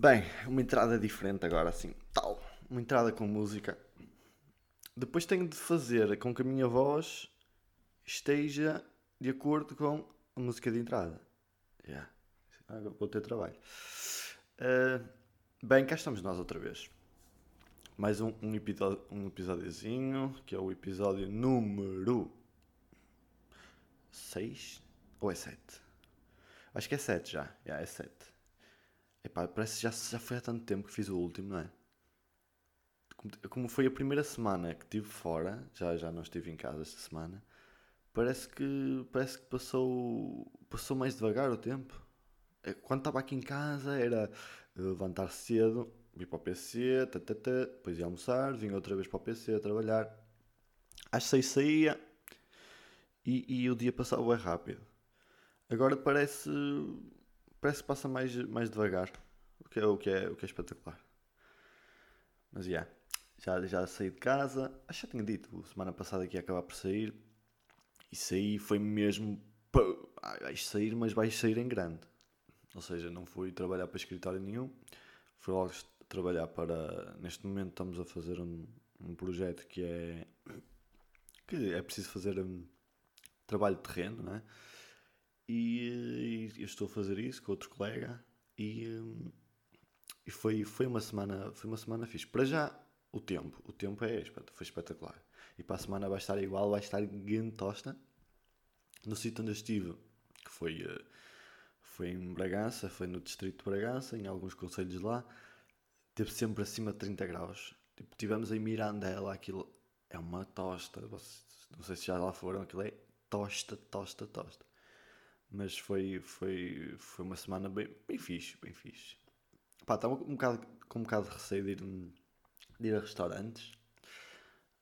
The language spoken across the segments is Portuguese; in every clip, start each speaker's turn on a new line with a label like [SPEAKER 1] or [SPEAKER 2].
[SPEAKER 1] Bem, uma entrada diferente agora, assim, tal. Uma entrada com música. Depois tenho de fazer com que a minha voz esteja de acordo com a música de entrada. Yeah. Vou ter trabalho. Uh, bem, cá estamos nós outra vez. Mais um, um, episódio, um episódiozinho, que é o episódio número 6 ou é 7? Acho que é 7 já. Yeah, é 7. Epá, parece que já, já foi há tanto tempo que fiz o último, não é? Como foi a primeira semana que estive fora, já, já não estive em casa esta semana, parece que, parece que passou, passou mais devagar o tempo. É, quando estava aqui em casa era levantar cedo, vir para o PC, tatatá, depois ia almoçar, vinha outra vez para o PC a trabalhar. Às seis saía e, e o dia passava bem rápido. Agora parece, parece que passa mais, mais devagar, o que é, o que é, o que é espetacular. Mas yeah, já, já saí de casa, acho que já tinha dito, semana passada que ia acabar por sair, e saí foi mesmo, vais sair, mas vais sair em grande. Ou seja, não fui trabalhar para escritório nenhum, fui logo trabalhar para. Neste momento estamos a fazer um, um projeto que é. que é preciso fazer um trabalho de terreno, não é? E, e estou a fazer isso com outro colega e, e foi, foi uma semana foi uma semana fixe. Para já, o tempo. O tempo é, foi espetacular. E para a semana vai estar igual, vai estar tosta. No sítio onde eu estive, que foi uh, foi em Bragança, foi no distrito de Bragança, em alguns conselhos lá, teve sempre acima de 30 graus. Tipo, tivemos em Mirandela, aquilo é uma tosta, não sei se já lá foram, aquilo é tosta, tosta, tosta. Mas foi, foi, foi uma semana bem, bem fixe, bem fixe. Pá, estava um bocado, com um bocado de receio de ir, de ir a restaurantes,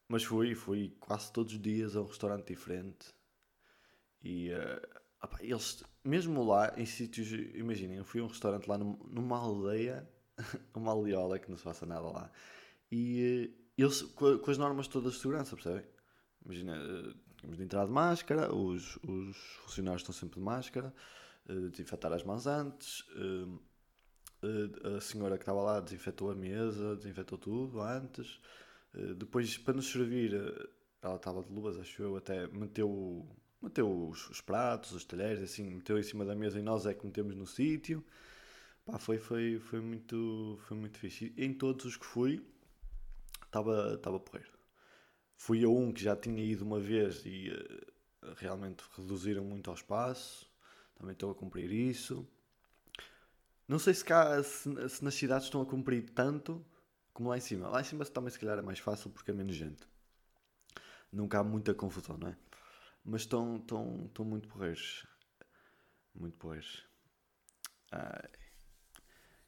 [SPEAKER 1] mas fui, fui quase todos os dias a um restaurante diferente. E uh, Opa, eles, mesmo lá, em sítios, imaginem, eu fui a um restaurante lá numa aldeia, uma aldeola que não se passa nada lá, e eh, eles, com, com as normas todas de segurança, percebem? Imagina, eh, temos de entrar de máscara, os, os funcionários estão sempre de máscara, uh, desinfetar as mãos antes, uh, uh, a senhora que estava lá desinfetou a mesa, desinfetou tudo antes, depois para nos servir, ela estava de luvas, acho eu, até meteu meteu os, os, pratos, os talheres, assim, meteu em cima da mesa e nós é que metemos no sítio. Pá, foi, foi, foi, muito, foi muito fixe. E em todos os que fui, estava porreiro. Fui a um que já tinha ido uma vez e uh, realmente reduziram muito ao espaço. Também estou a cumprir isso. Não sei se cá, se, se nas cidades estão a cumprir tanto como lá em cima. Lá em cima também se calhar é mais fácil porque é menos gente. Nunca há muita confusão, não é? mas estão, estão, estão muito porreiros. Muito porreiros.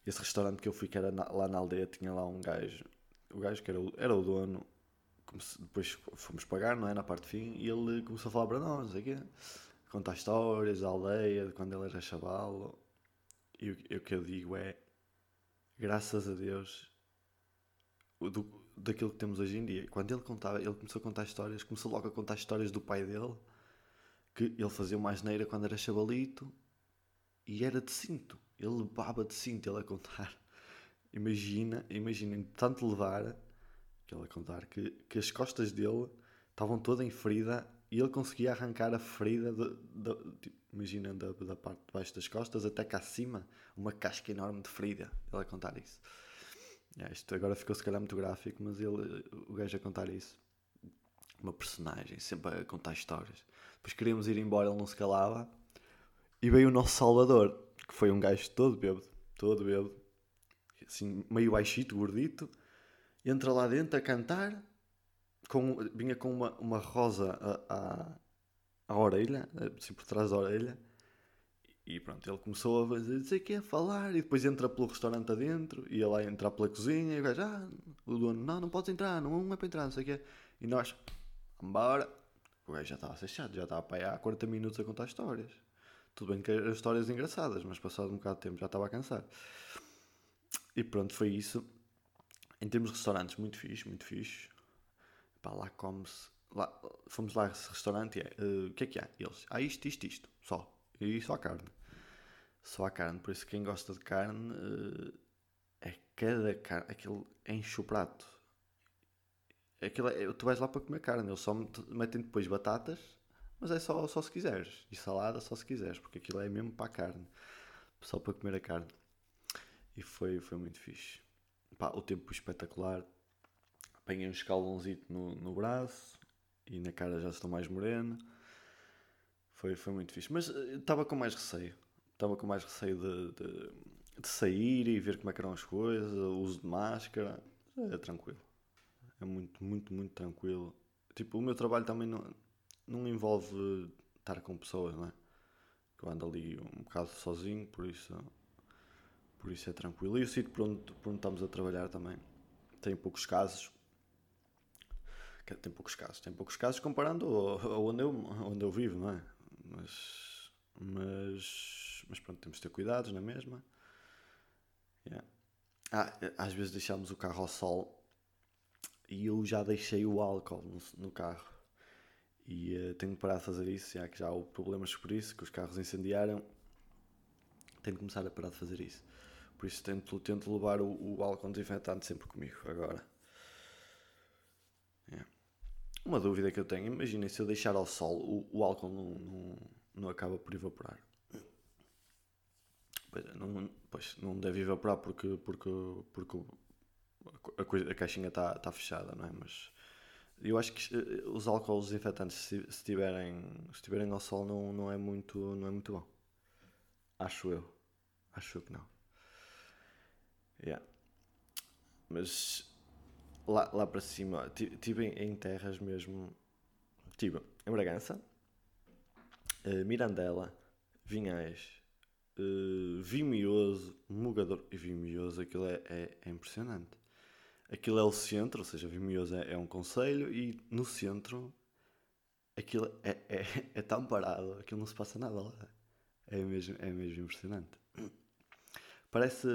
[SPEAKER 1] esse restaurante que eu fui, que era na, lá na aldeia, tinha lá um gajo. O gajo que era o, era o dono. Depois fomos pagar, não é? Na parte fim, e ele começou a falar para nós, não sei quê. Contar histórias da aldeia, de quando ele era chaval. E o, que eu digo é: graças a Deus, do, daquilo que temos hoje em dia. Quando ele contava, ele começou a contar histórias, começou logo a contar histórias do pai dele, que ele fazia uma asneira quando era chavalito e era de cinto. Ele baba de cinto ele a contar. Imagina, imaginem tanto levar que ele a contar que, que as costas dele estavam toda em ferida e ele conseguia arrancar a ferida, de, de, tipo, imagina, da, da parte de baixo das costas até cá acima, uma casca enorme de ferida. Ele a contar isso. É, isto agora ficou se calhar muito gráfico, mas ele, o gajo a contar isso. Uma personagem, sempre a contar histórias. Depois queríamos ir embora, ele não se calava. E veio o nosso Salvador, que foi um gajo todo bêbado, todo bêbado, assim, meio baixito, gordito. Entra lá dentro a cantar, com, vinha com uma, uma rosa à, orelha, assim por trás da orelha e pronto, ele começou a dizer que é falar e depois entra pelo restaurante adentro, ia lá entrar pela cozinha e o gajo, ah, o dono, não, não podes entrar, não é para entrar, não sei o quê. E nós, embora. O gajo já estava a ser chato, já estava para aí há 40 minutos a contar histórias. Tudo bem que eram histórias engraçadas, mas passado um bocado de tempo já estava a cansar. E pronto, foi isso. Em termos de restaurantes, muito fixe, muito fixe. Pá, lá come-se. Lá, fomos lá a esse restaurante e é, uh, o que é que há? Eles, há isto, isto, isto, só. E só carne só a carne. Por isso, quem gosta de carne, uh, é cada carne, aquilo enche o prato. Aquilo é, tu vais lá para comer carne, eles só metem depois batatas, mas é só, só se quiseres. E salada só se quiseres, porque aquilo é mesmo para a carne. Só para comer a carne. E foi, foi muito fixe. Pá, o tempo espetacular. Apanhei um escalãozito no, no braço e na cara já estou mais moreno. Foi, foi muito fixe. Mas eh, estava com mais receio. Estava com mais receio de, de, de, sair e ver como é que eram as coisas, o uso de máscara. É tranquilo. É muito, muito, muito tranquilo. Tipo, o meu trabalho também não, não envolve estar com pessoas, não é? Eu ando ali um bocado sozinho, por isso, por isso é tranquilo. E o sítio por onde, por onde estamos a trabalhar também tem poucos casos. Tem poucos casos, tem poucos casos comparando a onde eu, onde eu vivo, não é? Mas, mas, mas pronto, temos de ter cuidados na mesma. Yeah. Ah, às vezes deixamos o carro ao sol e eu já deixei o álcool no, no carro. E uh, tenho que parar de fazer isso, já que já houve problemas por isso, que os carros incendiaram. Tenho que começar a parar de fazer isso. Por isso tento, tento levar o, o álcool desinfetante sempre comigo agora. Uma dúvida que eu tenho, imaginem se eu deixar ao sol, o, o álcool não, não, não acaba por evaporar. Pois não, pois, não deve evaporar porque, porque, porque a, coisa, a caixinha está tá fechada, não é? Mas eu acho que eh, os álcools desinfetantes, se, se, tiverem, se tiverem ao sol, não, não, é muito, não é muito bom. Acho eu. Acho eu que não. Yeah. Mas lá, lá para cima, estive em, em, terras mesmo. Estive em Bragança, uh, Mirandela, Vinhais, uh, Vimioso, Mugador e Vimioso, aquilo é, é, é, impressionante. Aquilo é o centro, ou seja, Vimioso é, é um conselho e no centro aquilo é, é, é tão parado, aquilo não se passa nada lá. É mesmo, é mesmo impressionante. Parece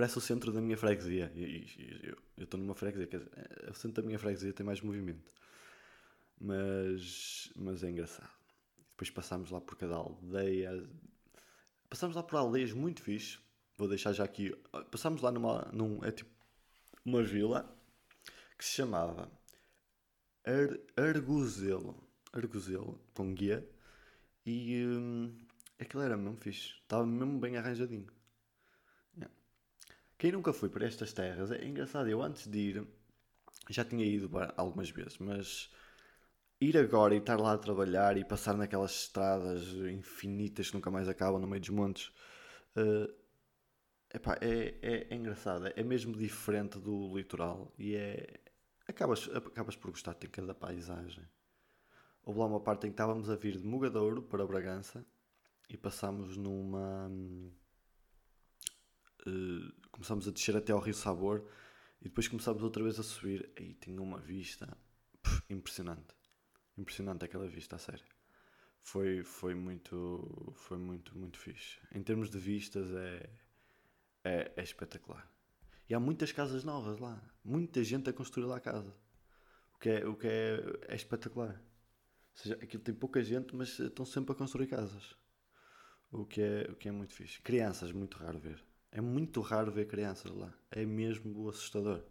[SPEAKER 1] parece o centro da minha freguesia. Eu estou numa freguesia, quer dizer, é, o centro da minha freguesia tem mais movimento. Mas, mas é engraçado. Depois passámos lá por cada aldeia. Passámos lá por aldeias muito fixe. Vou deixar já aqui. Passámos lá numa. Num, é tipo uma vila que se chamava Ar, Arguzelo. Arguzelo, com guia. E hum, aquilo era mesmo fixe. Estava mesmo bem arranjadinho. Quem nunca foi para estas terras, é engraçado, eu antes de ir, já tinha ido algumas vezes, mas ir agora e estar lá a trabalhar e passar naquelas estradas infinitas que nunca mais acabam no meio dos montes, uh, epá, é, é, é engraçado, é mesmo diferente do litoral e é. Acabas, acabas por gostar de cada paisagem. Houve lá uma parte em que estávamos a vir de Mugadouro para Bragança e passámos numa. Uh, começámos a descer até ao Rio Sabor e depois começámos outra vez a subir. Aí tinha uma vista impressionante. Impressionante aquela vista, a sério. Foi, foi muito, foi muito, muito fixe. Em termos de vistas é, é, é espetacular. E há muitas casas novas lá. Muita gente a construir lá a casa. O que é, o que é, é espetacular. Ou seja, aquilo tem pouca gente, mas estão sempre a construir casas. O que é, o que é muito fixe. Crianças, muito raro ver. É muito raro ver crianças lá. É mesmo assustador.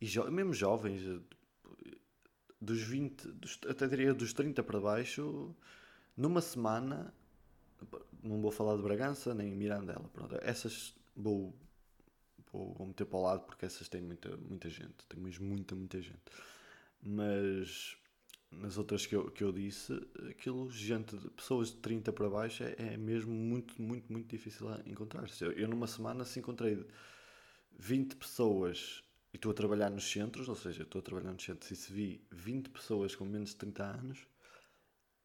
[SPEAKER 1] E jo mesmo jovens, eh, dos 20, dos, até diria dos 30 para baixo, numa semana, não vou falar de Bragança nem Mirandela, pronto, essas vou, vou, vou meter para o lado porque essas têm muita, muita gente, tem mesmo muita, muita gente. Mas nas outras que eu, que eu disse, aquilo, gente, de pessoas de 30 para baixo é, é mesmo muito, muito, muito difícil encontrar. Eu, eu numa semana se encontrei 20 pessoas e estou a trabalhar nos centros, ou seja, estou a trabalhar nos centros e se vi 20 pessoas com menos de 30 anos,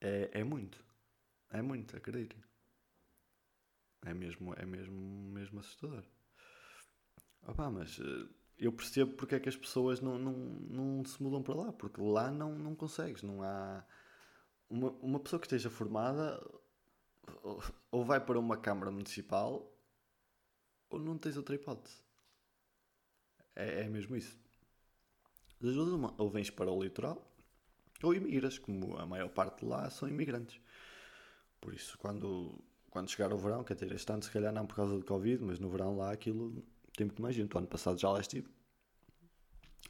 [SPEAKER 1] é, é muito. É muito, acreditem. É mesmo, é mesmo, mesmo assustador. Opa, mas eh, eu percebo porque é que as pessoas não, não, não se mudam para lá, porque lá não, não consegues, não há uma, uma pessoa que esteja formada ou vai para uma Câmara Municipal ou não tens outra hipótese. É, é mesmo isso. Ou vens para o litoral ou imigras, como a maior parte de lá são imigrantes. Por isso, quando, quando chegar o verão, quer dizer, este ano se calhar não por causa do Covid, mas no verão lá aquilo tem muito mais gente. O ano passado já lá estive.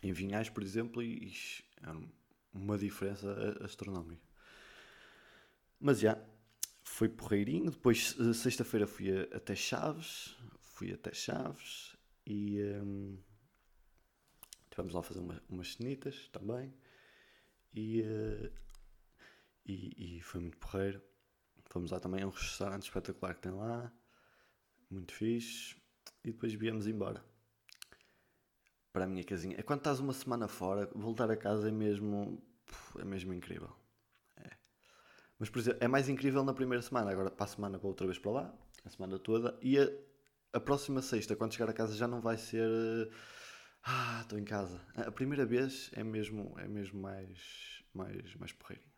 [SPEAKER 1] Em Vinhais, por exemplo, e, era uma diferença astronómica. Mas já, foi porreirinho. Depois, sexta-feira, fui até Chaves. Fui até Chaves e um, tivemos lá a fazer uma, umas cenitas também. E, uh, e, e, foi muito porreiro. Fomos lá também a um restaurante espetacular que tem lá, muito fixe. E depois viemos embora para a minha casinha. É quando estás uma semana fora, voltar a casa é mesmo, é mesmo incrível. É. Mas, por exemplo, é mais incrível na primeira semana. Agora, para a semana, vou outra vez para lá, a semana toda. E a, a próxima sexta, quando chegar a casa, já não vai ser. Ah, estou em casa. A primeira vez é mesmo, é mesmo mais, mais, mais porreirinho.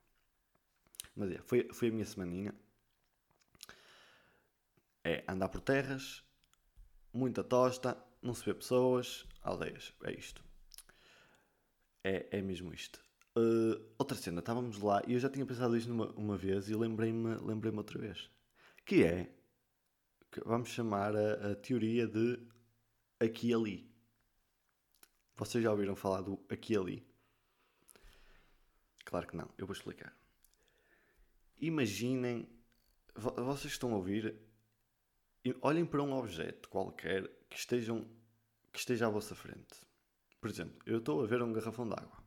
[SPEAKER 1] Mas é, foi, foi a minha semaninha. É andar por terras, muita tosta, não se vê pessoas, aldeias. É isto. É, é mesmo isto. Uh, outra cena, estávamos lá e eu já tinha pensado isto uma, uma vez e lembrei-me lembrei outra vez. Que é, que vamos chamar a, a teoria de aqui e ali. Vocês já ouviram falar do aqui e ali? Claro que não, eu vou explicar. Imaginem, vocês estão a ouvir, olhem para um objeto qualquer que, estejam, que esteja à vossa frente. Por exemplo, eu estou a ver um garrafão de água.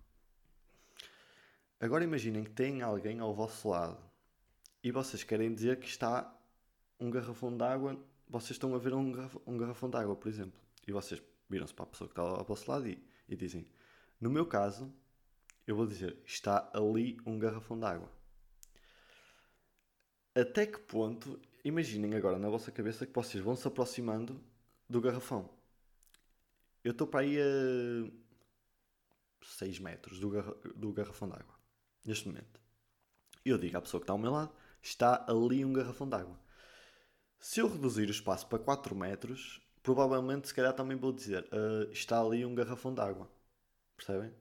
[SPEAKER 1] Agora imaginem que tem alguém ao vosso lado e vocês querem dizer que está um garrafão de água, vocês estão a ver um, garrafão, um garrafão de água, por exemplo, e vocês viram-se para a pessoa que está ao vosso lado e, e dizem: No meu caso, eu vou dizer, está ali um garrafão de água até que ponto, imaginem agora na vossa cabeça que vocês vão se aproximando do garrafão. Eu estou para aí a 6 metros do, garra do garrafão d'água, neste momento. Eu digo à pessoa que está ao meu lado, está ali um garrafão d'água. Se eu reduzir o espaço para 4 metros, provavelmente se calhar também vou dizer, uh, está ali um garrafão d'água. Percebem?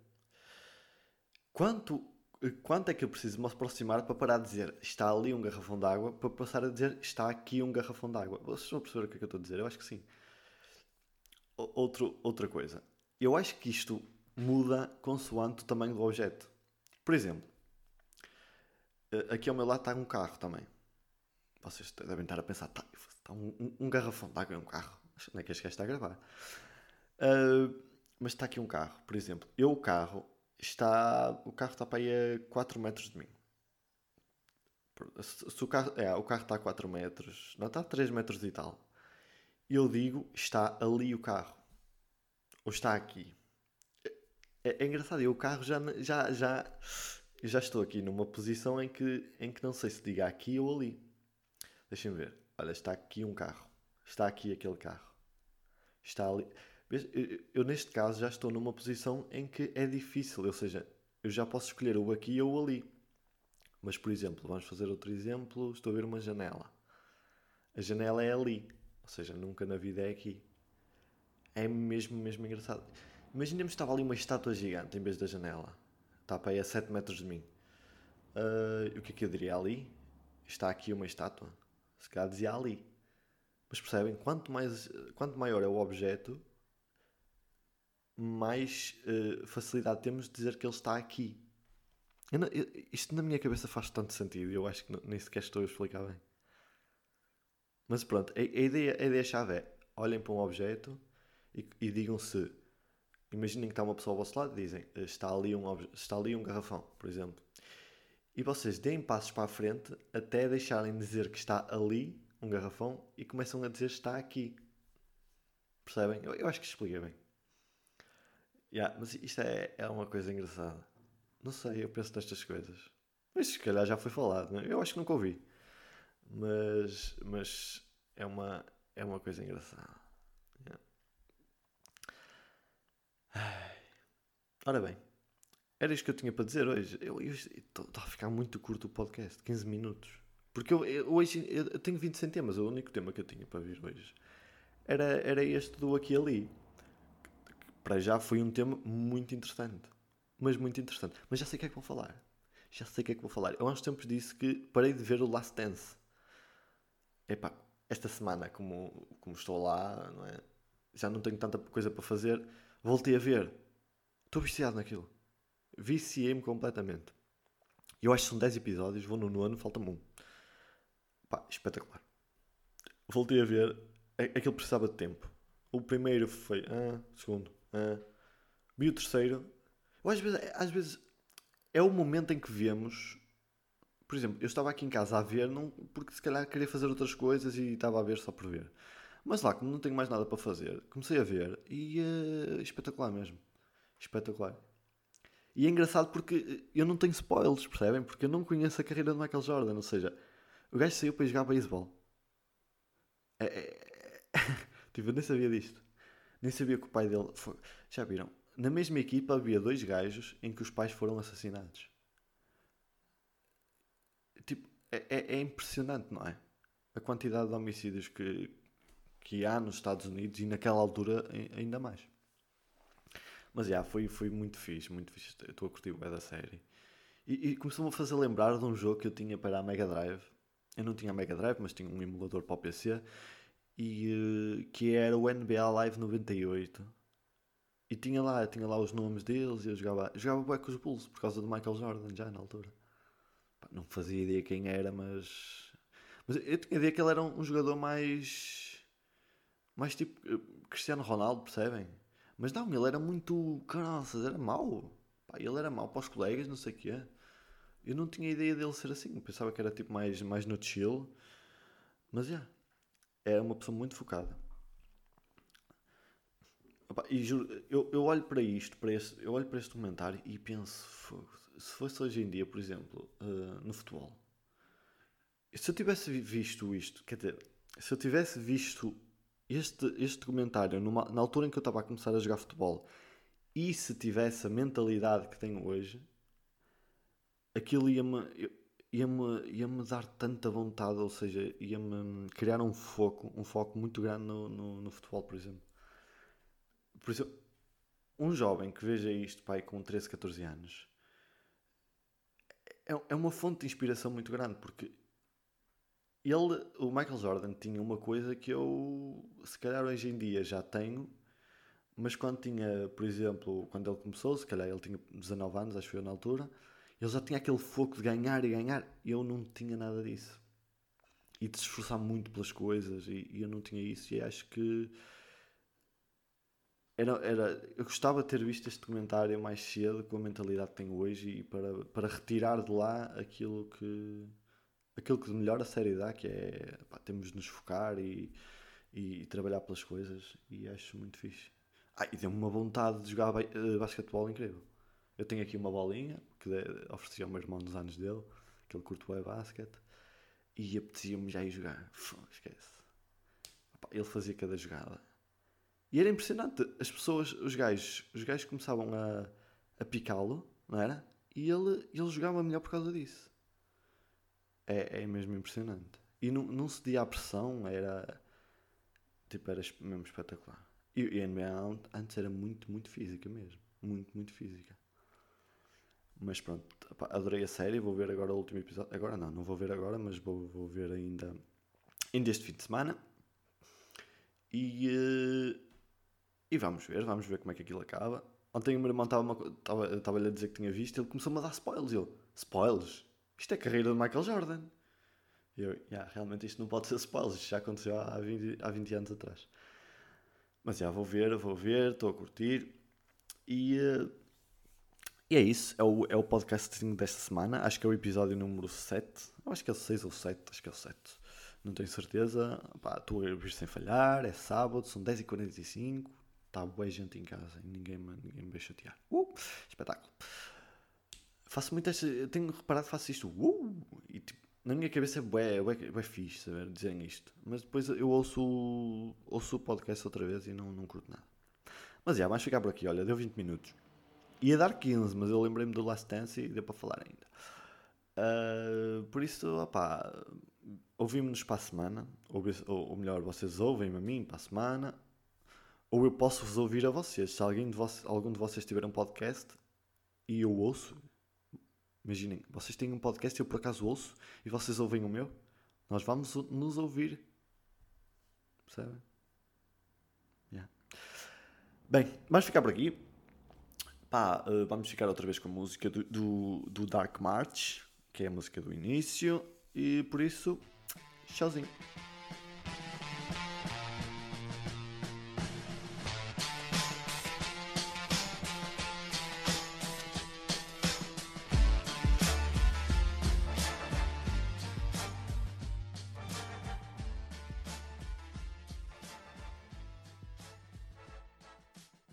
[SPEAKER 1] Quanto quanto é que eu preciso me aproximar para parar de dizer está ali um garrafão de água para passar a dizer está aqui um garrafão de água? Vocês vão perceber o que é que eu estou a dizer? Eu acho que sim. Outro, outra coisa. Eu acho que isto muda consoante o tamanho do objeto. Por exemplo, eh, aqui ao meu lado está um carro também. Vocês devem estar a pensar, tá, está um, um, garrafão de água é um carro. Não é que este gajo está a gravar. Uh, mas está aqui um carro, por exemplo. Eu, o carro, está, o carro está para aí a 4 metros de mim. Se o, carro, é, o carro está a 4 metros, não está a 3 metros e tal. Eu digo, está ali o carro. Ou está aqui. É, é engraçado, eu o carro já, já, já, já estou aqui numa posição em que, em que não sei se diga aqui ou ali. Deixem ver. Olha, está aqui um carro. Está aqui aquele carro. Está ali. Eu, neste caso já estou numa posição em que é difícil, ou seja, eu já posso escolher o aqui ou o ali. Mas, por exemplo, vamos fazer outro exemplo, estou a ver uma janela. A janela é ali, ou seja, nunca na vida é aqui. É mesmo, mesmo engraçado. Imaginemos que estava ali uma estátua gigante em vez da janela. Está para aí a 7 metros de mim. Uh, o que é que eu diria ali? Está aqui uma estátua. Se calhar dizia ali. Mas percebem? Quanto, mais, quanto maior é o objeto, mais uh, facilidade temos de dizer que ele está aqui. Eu não, eu, isto na minha cabeça faz tanto sentido e eu acho que nem sequer estou a explicar bem. Mas pronto, a, a ideia, a ideia-chave é olhem para um objeto e, e digam se. Imaginem que está uma pessoa ao vosso lado e dizem está ali, um, está ali um garrafão, por exemplo. E vocês deem passos para a frente até deixarem de dizer que está ali um garrafão e começam a dizer está aqui. Percebem? Eu, eu acho que expliquei bem. Yeah, mas isto é, é uma coisa engraçada. Não sei, eu penso nestas coisas. Mas se calhar já foi falado, né? eu acho que nunca ouvi. Mas, mas é, uma, é uma coisa engraçada. Yeah. Ora bem, era isto que eu tinha para dizer hoje. Eu estou a ficar muito curto o podcast, 15 minutos. Porque eu, eu hoje eu tenho 20 temas, o único tema que eu tinha para vir hoje era, era este do aqui e ali para já foi um tema muito interessante. Mas muito interessante. Mas já sei o que é que vou falar. Já sei o que é que vou falar. Eu há uns tempos disse que parei de ver o Last Dance. epá, esta semana, como, como estou lá, não é? já não tenho tanta coisa para fazer, voltei a ver. Estou viciado naquilo. Viciei-me completamente. Eu acho que são 10 episódios, vou no nono, falta-me um. Pá, espetacular. Voltei a ver, aquilo precisava de tempo. O primeiro foi, ah, segundo, Vi o terceiro. Eu, às, vezes, às vezes é o momento em que vemos. Por exemplo, eu estava aqui em casa a ver, não, porque se calhar queria fazer outras coisas e estava a ver só por ver. Mas lá, como não tenho mais nada para fazer, comecei a ver e uh, espetacular mesmo. Espetacular. E é engraçado porque eu não tenho spoilers, percebem? Porque eu não conheço a carreira de Michael Jordan. Ou seja, o gajo saiu para jogar beisebol. É, é, é... tipo, eu nem sabia disto. Nem sabia que o pai dele. Foi... Já viram? Na mesma equipa havia dois gajos em que os pais foram assassinados. Tipo, é, é, é impressionante, não é? A quantidade de homicídios que, que há nos Estados Unidos e naquela altura ainda mais. Mas já, foi, foi muito fixe, muito fixe. Estou a curtir o da série. E, e começou-me a fazer lembrar de um jogo que eu tinha para a Mega Drive. Eu não tinha a Mega Drive, mas tinha um emulador para o PC. E, uh, que era o NBA Live 98. E tinha lá, tinha lá os nomes deles e eu jogava, jogava bem com os Bulls por causa do Michael Jordan já na altura. Pá, não fazia ideia quem era, mas. Mas eu tinha ideia que ele era um, um jogador mais mais tipo eh, Cristiano Ronaldo, percebem? Mas não, ele era muito. Caraças, era mau. Pá, ele era mau para os colegas, não sei o quê. Eu não tinha ideia dele ser assim. Pensava que era tipo mais, mais no chill. Mas já. Yeah, era uma pessoa muito focada. E juro, eu, eu olho para isto, para este, eu olho para este documentário e penso, se fosse hoje em dia, por exemplo, uh, no futebol, se eu tivesse visto isto, quer dizer, se eu tivesse visto este, este documentário, numa, na altura em que eu estava a começar a jogar futebol, e se tivesse a mentalidade que tenho hoje, aquilo ia-me ia-me ia dar tanta vontade, ou seja, ia-me criar um foco, um foco muito grande no, no, no, futebol, por exemplo. Por exemplo, um jovem que veja isto, pai, com 13, 14 anos, é, é uma fonte de inspiração muito grande, porque ele, o Michael Jordan tinha uma coisa que eu, se calhar hoje em dia já tenho, mas quando tinha, por exemplo, quando ele começou, se calhar ele tinha 19 anos, acho que foi na altura, ele já tinha aquele foco de ganhar e ganhar, eu não tinha nada disso. E de se esforçar muito pelas coisas, e, e eu não tinha isso, e acho que era, era, eu gostava de ter visto este documentário mais cedo, com a mentalidade que tenho hoje, e para, para retirar de lá aquilo que aquilo que de melhor a série dá, que é pá, temos de nos focar e, e, trabalhar pelas coisas, e acho muito fixe. Ah, e deu-me uma vontade de jogar uh, basquetebol incrível. Eu tenho aqui uma bolinha que ofereci ao meu irmão nos anos dele, que ele curte o basquete, e apetecia-me já ir jogar. esquece. ele fazia cada jogada. E era impressionante. As pessoas, os gajos, os gajos começavam a, a picá-lo, não era? E ele, ele jogava melhor por causa disso é, é mesmo impressionante. E não, não dia a pressão, era tipo, era mesmo espetacular. E, e a NBA antes era muito, muito física mesmo. Muito, muito física. Mas pronto, adorei a série, vou ver agora o último episódio. Agora não, não vou ver agora, mas vou, vou ver ainda, ainda este fim de semana. E, uh, e vamos ver, vamos ver como é que aquilo acaba. Ontem o meu irmão estava-lhe a dizer que tinha visto, ele começou-me a dar spoilers. Spoilers? isto é a carreira de Michael Jordan. E eu, yeah, realmente isto não pode ser spoiler, isto já aconteceu há 20, há 20 anos atrás. Mas já vou ver, vou ver, estou a curtir. E, uh, e é isso, é o, é o podcast desta semana. Acho que é o episódio número 7. Eu acho que é o 6 ou 7, acho que é o 7. Não tenho certeza. Estou a vir sem falhar, é sábado, são 10h45. Está boa gente em casa e ninguém, ninguém me vai chatear. Uh, espetáculo. Faço muito esta. Eu tenho reparado que faço isto. Uh, e tipo, na minha cabeça é bué, bué, bué fixe saber dizerem isto. Mas depois eu ouço, ouço o podcast outra vez e não, não curto nada. Mas já, vamos ficar por aqui. Olha, deu 20 minutos. Ia dar 15, mas eu lembrei-me do Last Dance e deu para falar ainda. Uh, por isso, opá, ouvimos-nos para a semana. Ou, ou, melhor, vocês ouvem-me a mim para a semana. Ou eu posso vos ouvir a vocês. Se alguém de vocês, algum de vocês tiver um podcast e eu ouço, Imaginem, vocês têm um podcast, eu por acaso ouço, e vocês ouvem o meu. Nós vamos nos ouvir. Percebem? Yeah. Bem, vamos ficar por aqui. Pá, uh, vamos ficar outra vez com a música do, do, do Dark March, que é a música do início. E por isso, tchauzinho.